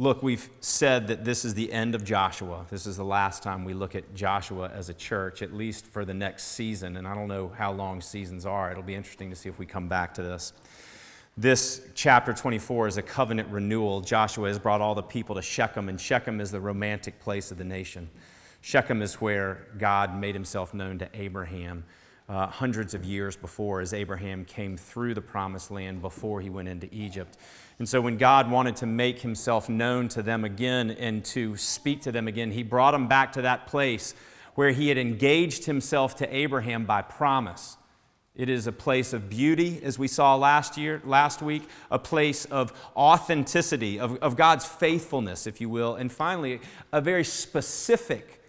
Look, we've said that this is the end of Joshua. This is the last time we look at Joshua as a church, at least for the next season. And I don't know how long seasons are. It'll be interesting to see if we come back to this. This chapter 24 is a covenant renewal. Joshua has brought all the people to Shechem, and Shechem is the romantic place of the nation. Shechem is where God made himself known to Abraham uh, hundreds of years before, as Abraham came through the promised land before he went into Egypt. And so, when God wanted to make himself known to them again and to speak to them again, he brought them back to that place where he had engaged himself to Abraham by promise. It is a place of beauty, as we saw last year, last week, a place of authenticity, of, of God's faithfulness, if you will, and finally, a very specific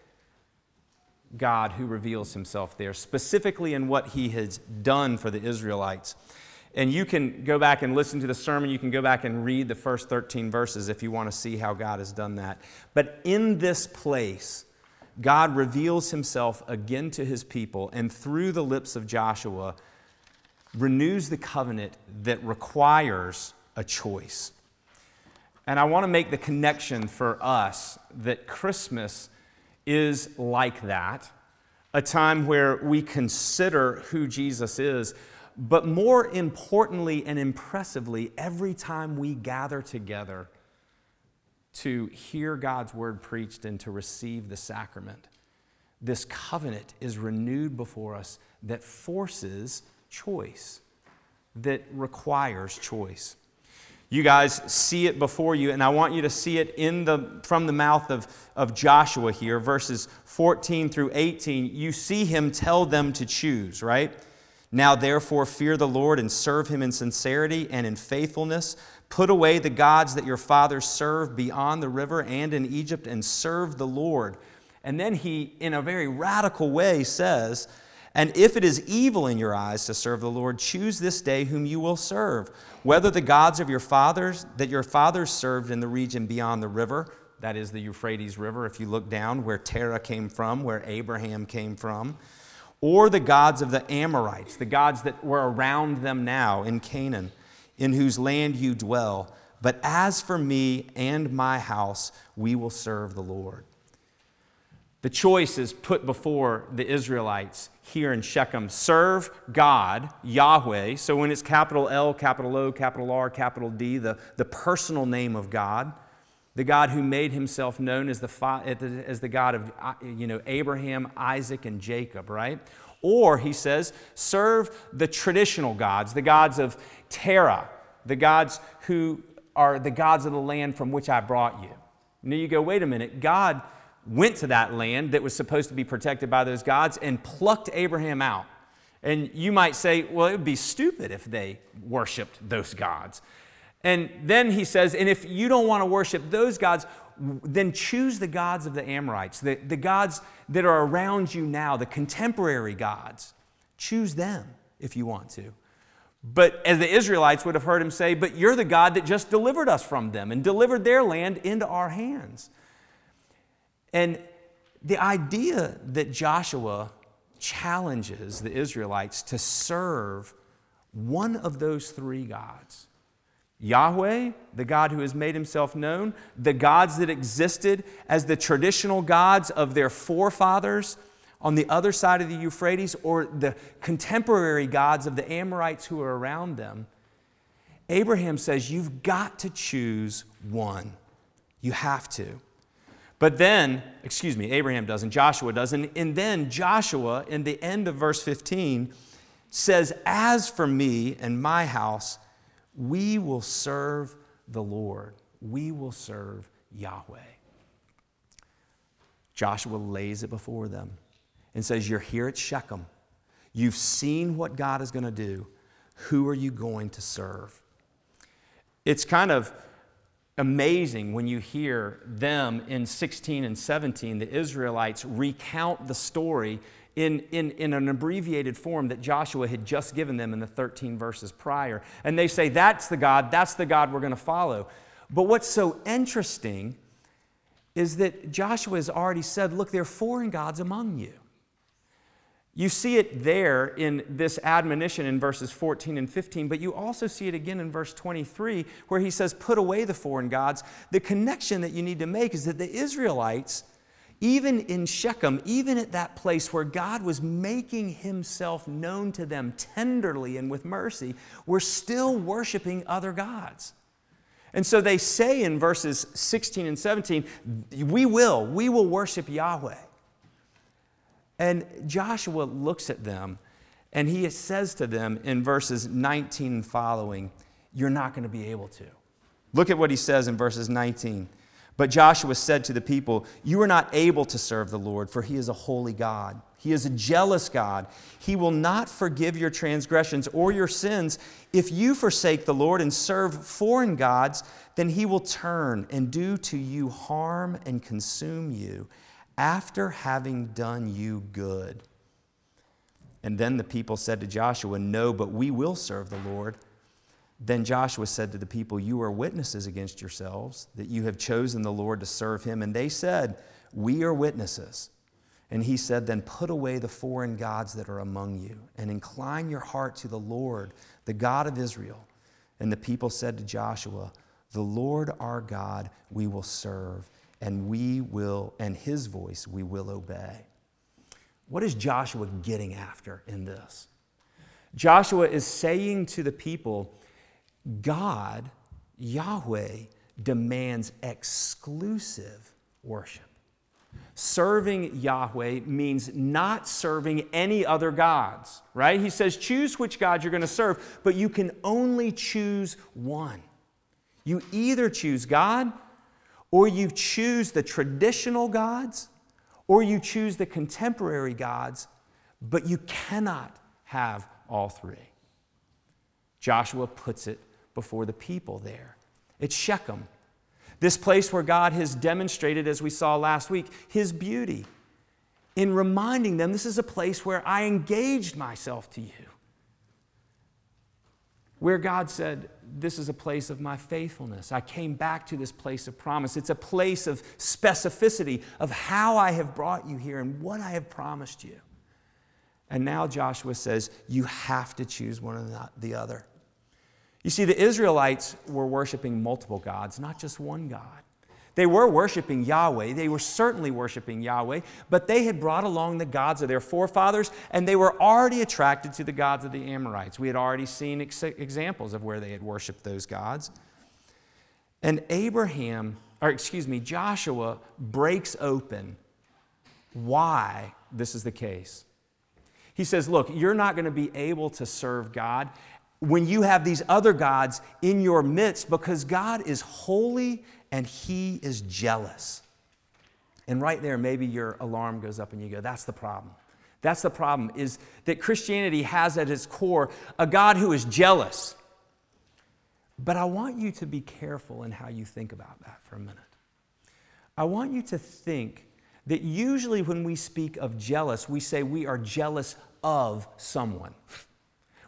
God who reveals himself there, specifically in what he has done for the Israelites. And you can go back and listen to the sermon. You can go back and read the first 13 verses if you want to see how God has done that. But in this place, God reveals himself again to his people, and through the lips of Joshua, renews the covenant that requires a choice. And I want to make the connection for us that Christmas is like that a time where we consider who Jesus is, but more importantly and impressively, every time we gather together to hear God's word preached and to receive the sacrament, this covenant is renewed before us that forces choice, that requires choice. You guys see it before you, and I want you to see it in the, from the mouth of, of Joshua here, verses 14 through 18. You see him tell them to choose, right? Now, therefore, fear the Lord and serve him in sincerity and in faithfulness. Put away the gods that your fathers served beyond the river and in Egypt, and serve the Lord. And then he, in a very radical way, says, and if it is evil in your eyes to serve the Lord, choose this day whom you will serve, whether the gods of your fathers that your fathers served in the region beyond the river, that is the Euphrates River, if you look down where Terah came from, where Abraham came from, or the gods of the Amorites, the gods that were around them now in Canaan, in whose land you dwell. But as for me and my house, we will serve the Lord. The choice is put before the Israelites here in Shechem serve God, Yahweh. So when it's capital L, capital O, capital R, capital D, the, the personal name of God, the God who made himself known as the, as the God of uh, you know, Abraham, Isaac, and Jacob, right? Or he says, serve the traditional gods, the gods of Terah, the gods who are the gods of the land from which I brought you. Now you go, wait a minute, God went to that land that was supposed to be protected by those gods and plucked Abraham out. And you might say, well, it would be stupid if they worshiped those gods. And then he says, and if you don't want to worship those gods, then choose the gods of the Amorites, the, the gods that are around you now, the contemporary gods. Choose them if you want to. But as the Israelites would have heard him say, but you're the God that just delivered us from them and delivered their land into our hands. And the idea that Joshua challenges the Israelites to serve one of those three gods Yahweh, the God who has made himself known, the gods that existed as the traditional gods of their forefathers on the other side of the Euphrates, or the contemporary gods of the Amorites who are around them. Abraham says, You've got to choose one. You have to. But then, excuse me, Abraham doesn't, Joshua doesn't. And then Joshua, in the end of verse 15, says, As for me and my house, we will serve the Lord. We will serve Yahweh. Joshua lays it before them and says, You're here at Shechem. You've seen what God is going to do. Who are you going to serve? It's kind of amazing when you hear them in 16 and 17, the Israelites recount the story in, in, in an abbreviated form that Joshua had just given them in the 13 verses prior. And they say, That's the God, that's the God we're going to follow. But what's so interesting is that Joshua has already said, Look, there are foreign gods among you. You see it there in this admonition in verses 14 and 15, but you also see it again in verse 23 where he says, Put away the foreign gods. The connection that you need to make is that the Israelites, even in Shechem, even at that place where God was making himself known to them tenderly and with mercy, were still worshiping other gods. And so they say in verses 16 and 17, We will, we will worship Yahweh. And Joshua looks at them and he says to them in verses 19 and following, You're not going to be able to. Look at what he says in verses 19. But Joshua said to the people, You are not able to serve the Lord, for he is a holy God. He is a jealous God. He will not forgive your transgressions or your sins. If you forsake the Lord and serve foreign gods, then he will turn and do to you harm and consume you after having done you good. And then the people said to Joshua, No, but we will serve the Lord. Then Joshua said to the people, You are witnesses against yourselves that you have chosen the Lord to serve him. And they said, We are witnesses. And he said, Then put away the foreign gods that are among you, and incline your heart to the Lord, the God of Israel. And the people said to Joshua, The Lord our God we will serve and we will, and his voice we will obey. What is Joshua getting after in this? Joshua is saying to the people, God, Yahweh, demands exclusive worship. Serving Yahweh means not serving any other gods, right? He says, choose which God you're going to serve, but you can only choose one. You either choose God or you choose the traditional gods, or you choose the contemporary gods, but you cannot have all three. Joshua puts it before the people there. It's Shechem, this place where God has demonstrated, as we saw last week, his beauty in reminding them this is a place where I engaged myself to you where God said, This is a place of my faithfulness. I came back to this place of promise. It's a place of specificity of how I have brought you here and what I have promised you. And now Joshua says, You have to choose one or the other. You see, the Israelites were worshiping multiple gods, not just one God. They were worshiping Yahweh. They were certainly worshiping Yahweh, but they had brought along the gods of their forefathers, and they were already attracted to the gods of the Amorites. We had already seen ex- examples of where they had worshiped those gods. And Abraham, or excuse me, Joshua breaks open why this is the case. He says, Look, you're not going to be able to serve God when you have these other gods in your midst because God is holy and he is jealous. And right there, maybe your alarm goes up and you go, that's the problem. That's the problem, is that Christianity has at its core a God who is jealous. But I want you to be careful in how you think about that for a minute. I want you to think that usually when we speak of jealous, we say we are jealous of someone.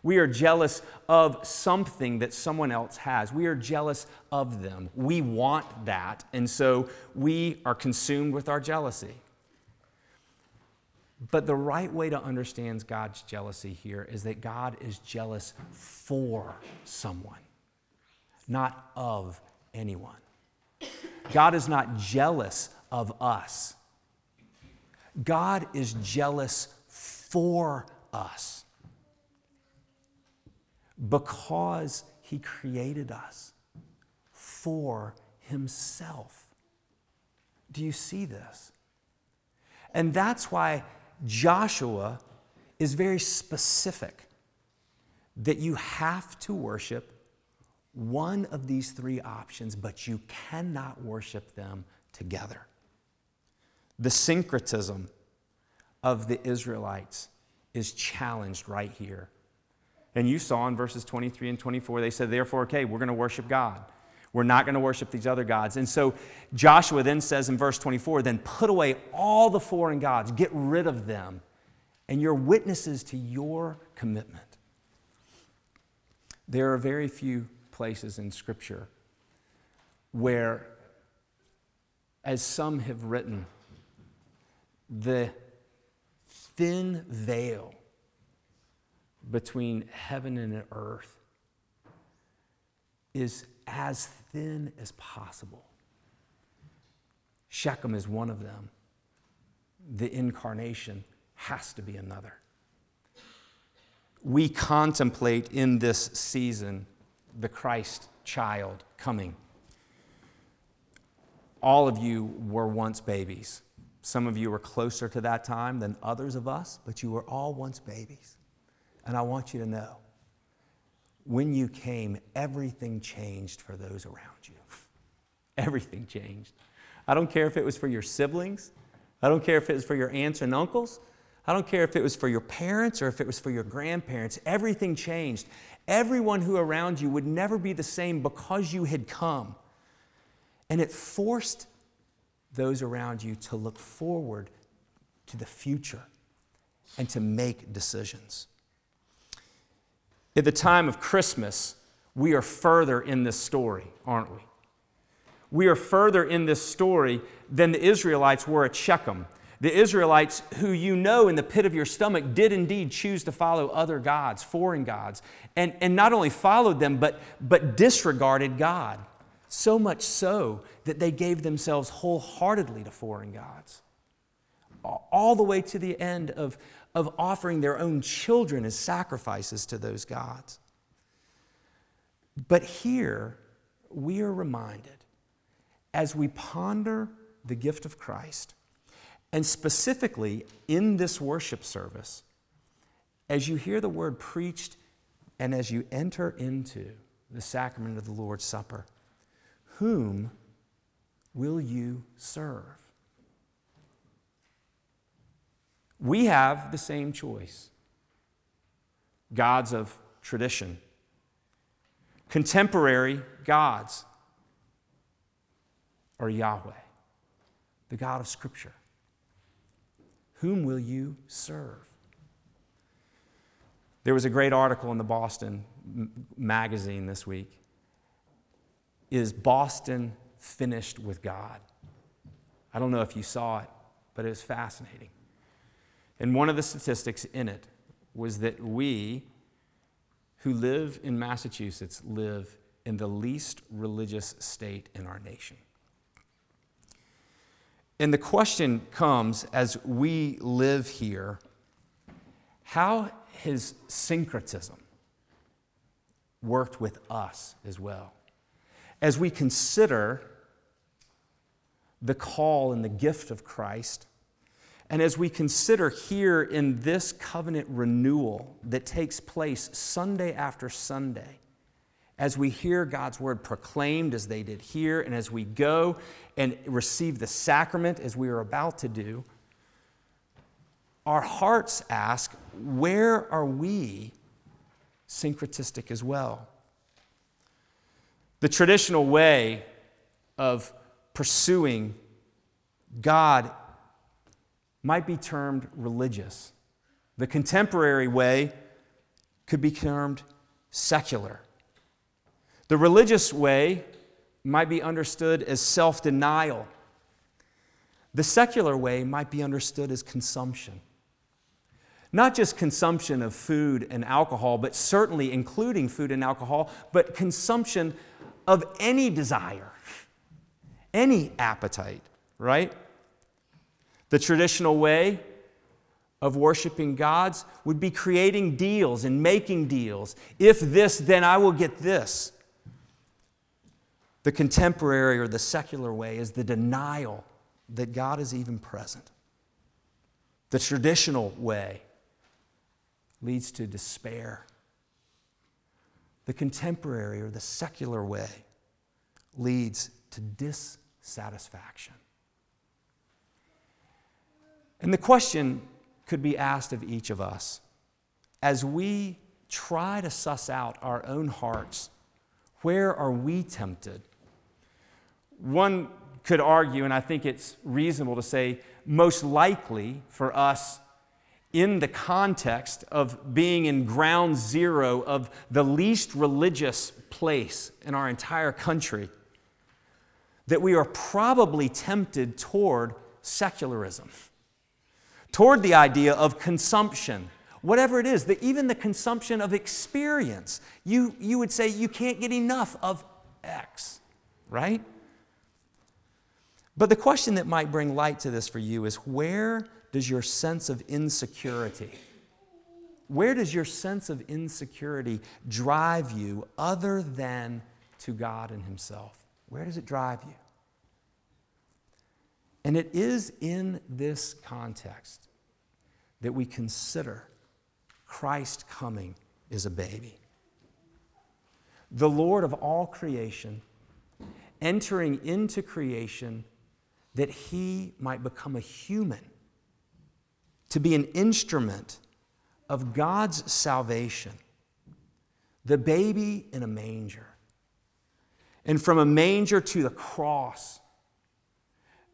We are jealous of something that someone else has. We are jealous of them. We want that, and so we are consumed with our jealousy. But the right way to understand God's jealousy here is that God is jealous for someone, not of anyone. God is not jealous of us, God is jealous for us because he created us for himself. Do you see this? And that's why Joshua is very specific that you have to worship one of these three options, but you cannot worship them together. The syncretism of the Israelites is challenged right here and you saw in verses 23 and 24, they said, therefore, okay, we're going to worship God. We're not going to worship these other gods. And so Joshua then says in verse 24, then put away all the foreign gods, get rid of them, and you're witnesses to your commitment. There are very few places in Scripture where, as some have written, the thin veil between heaven and earth is as thin as possible. Shechem is one of them. The incarnation has to be another. We contemplate in this season the Christ child coming. All of you were once babies. Some of you were closer to that time than others of us, but you were all once babies. And I want you to know when you came, everything changed for those around you. everything changed. I don't care if it was for your siblings, I don't care if it was for your aunts and uncles, I don't care if it was for your parents or if it was for your grandparents. Everything changed. Everyone who around you would never be the same because you had come. And it forced those around you to look forward to the future and to make decisions. At the time of Christmas, we are further in this story, aren't we? We are further in this story than the Israelites were at Shechem. The Israelites, who you know in the pit of your stomach, did indeed choose to follow other gods, foreign gods, and, and not only followed them, but, but disregarded God. So much so that they gave themselves wholeheartedly to foreign gods. All the way to the end of, of offering their own children as sacrifices to those gods. But here, we are reminded as we ponder the gift of Christ, and specifically in this worship service, as you hear the word preached and as you enter into the sacrament of the Lord's Supper, whom will you serve? We have the same choice gods of tradition, contemporary gods, or Yahweh, the God of Scripture. Whom will you serve? There was a great article in the Boston magazine this week. Is Boston finished with God? I don't know if you saw it, but it was fascinating. And one of the statistics in it was that we who live in Massachusetts live in the least religious state in our nation. And the question comes as we live here how has syncretism worked with us as well? As we consider the call and the gift of Christ, and as we consider here in this covenant renewal that takes place Sunday after Sunday, as we hear God's word proclaimed as they did here, and as we go and receive the sacrament as we are about to do, our hearts ask, where are we syncretistic as well? The traditional way of pursuing God might be termed religious. The contemporary way could be termed secular. The religious way might be understood as self denial. The secular way might be understood as consumption. Not just consumption of food and alcohol, but certainly including food and alcohol, but consumption of any desire, any appetite, right? The traditional way of worshiping gods would be creating deals and making deals. If this, then I will get this. The contemporary or the secular way is the denial that God is even present. The traditional way leads to despair. The contemporary or the secular way leads to dissatisfaction. And the question could be asked of each of us as we try to suss out our own hearts where are we tempted? One could argue, and I think it's reasonable to say, most likely for us in the context of being in ground zero of the least religious place in our entire country, that we are probably tempted toward secularism toward the idea of consumption. Whatever it is, the, even the consumption of experience. You, you would say you can't get enough of X, right? But the question that might bring light to this for you is where does your sense of insecurity, where does your sense of insecurity drive you other than to God and Himself? Where does it drive you? And it is in this context that we consider Christ coming as a baby. The Lord of all creation, entering into creation that he might become a human, to be an instrument of God's salvation. The baby in a manger. And from a manger to the cross,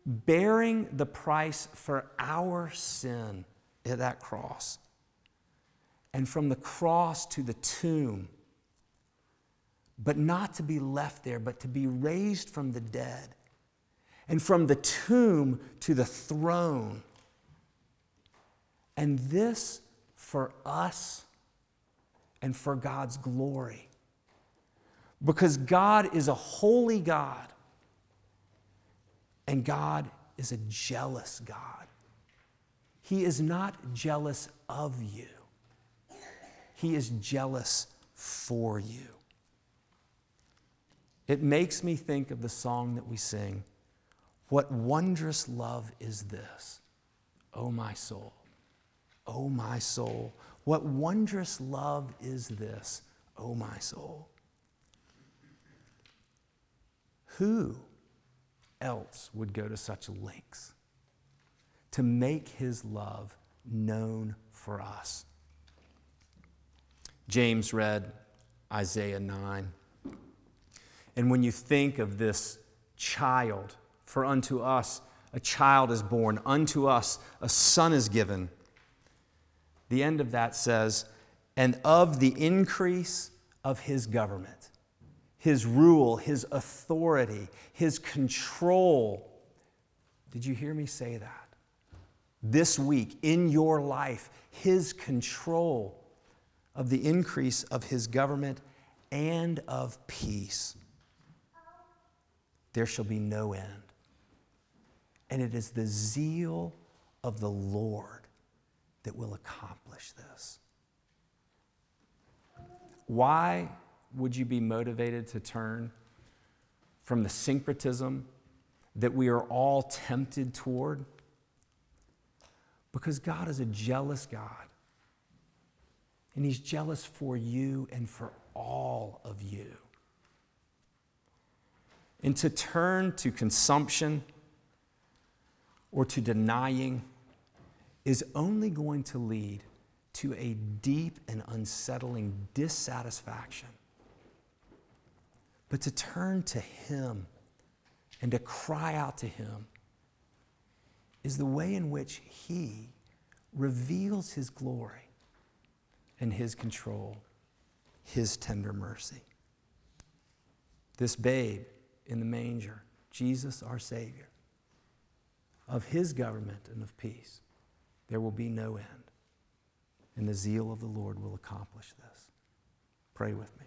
bearing the price for our sin at that cross. And from the cross to the tomb, but not to be left there, but to be raised from the dead. And from the tomb to the throne. And this for us and for God's glory. Because God is a holy God, and God is a jealous God. He is not jealous of you, He is jealous for you. It makes me think of the song that we sing What wondrous love is this, O my soul? O my soul, what wondrous love is this, O my soul? Who else would go to such lengths to make his love known for us? James read Isaiah 9. And when you think of this child, for unto us a child is born, unto us a son is given. The end of that says, and of the increase of his government, his rule, his authority, his control. Did you hear me say that? This week, in your life, his control of the increase of his government and of peace there shall be no end. And it is the zeal of the Lord that will accomplish this. Why would you be motivated to turn from the syncretism that we are all tempted toward? Because God is a jealous God. And He's jealous for you and for all of you and to turn to consumption or to denying is only going to lead to a deep and unsettling dissatisfaction. But to turn to Him and to cry out to Him is the way in which He reveals His glory and His control, His tender mercy. This babe in the manger, Jesus our Savior. Of his government and of peace, there will be no end. And the zeal of the Lord will accomplish this. Pray with me.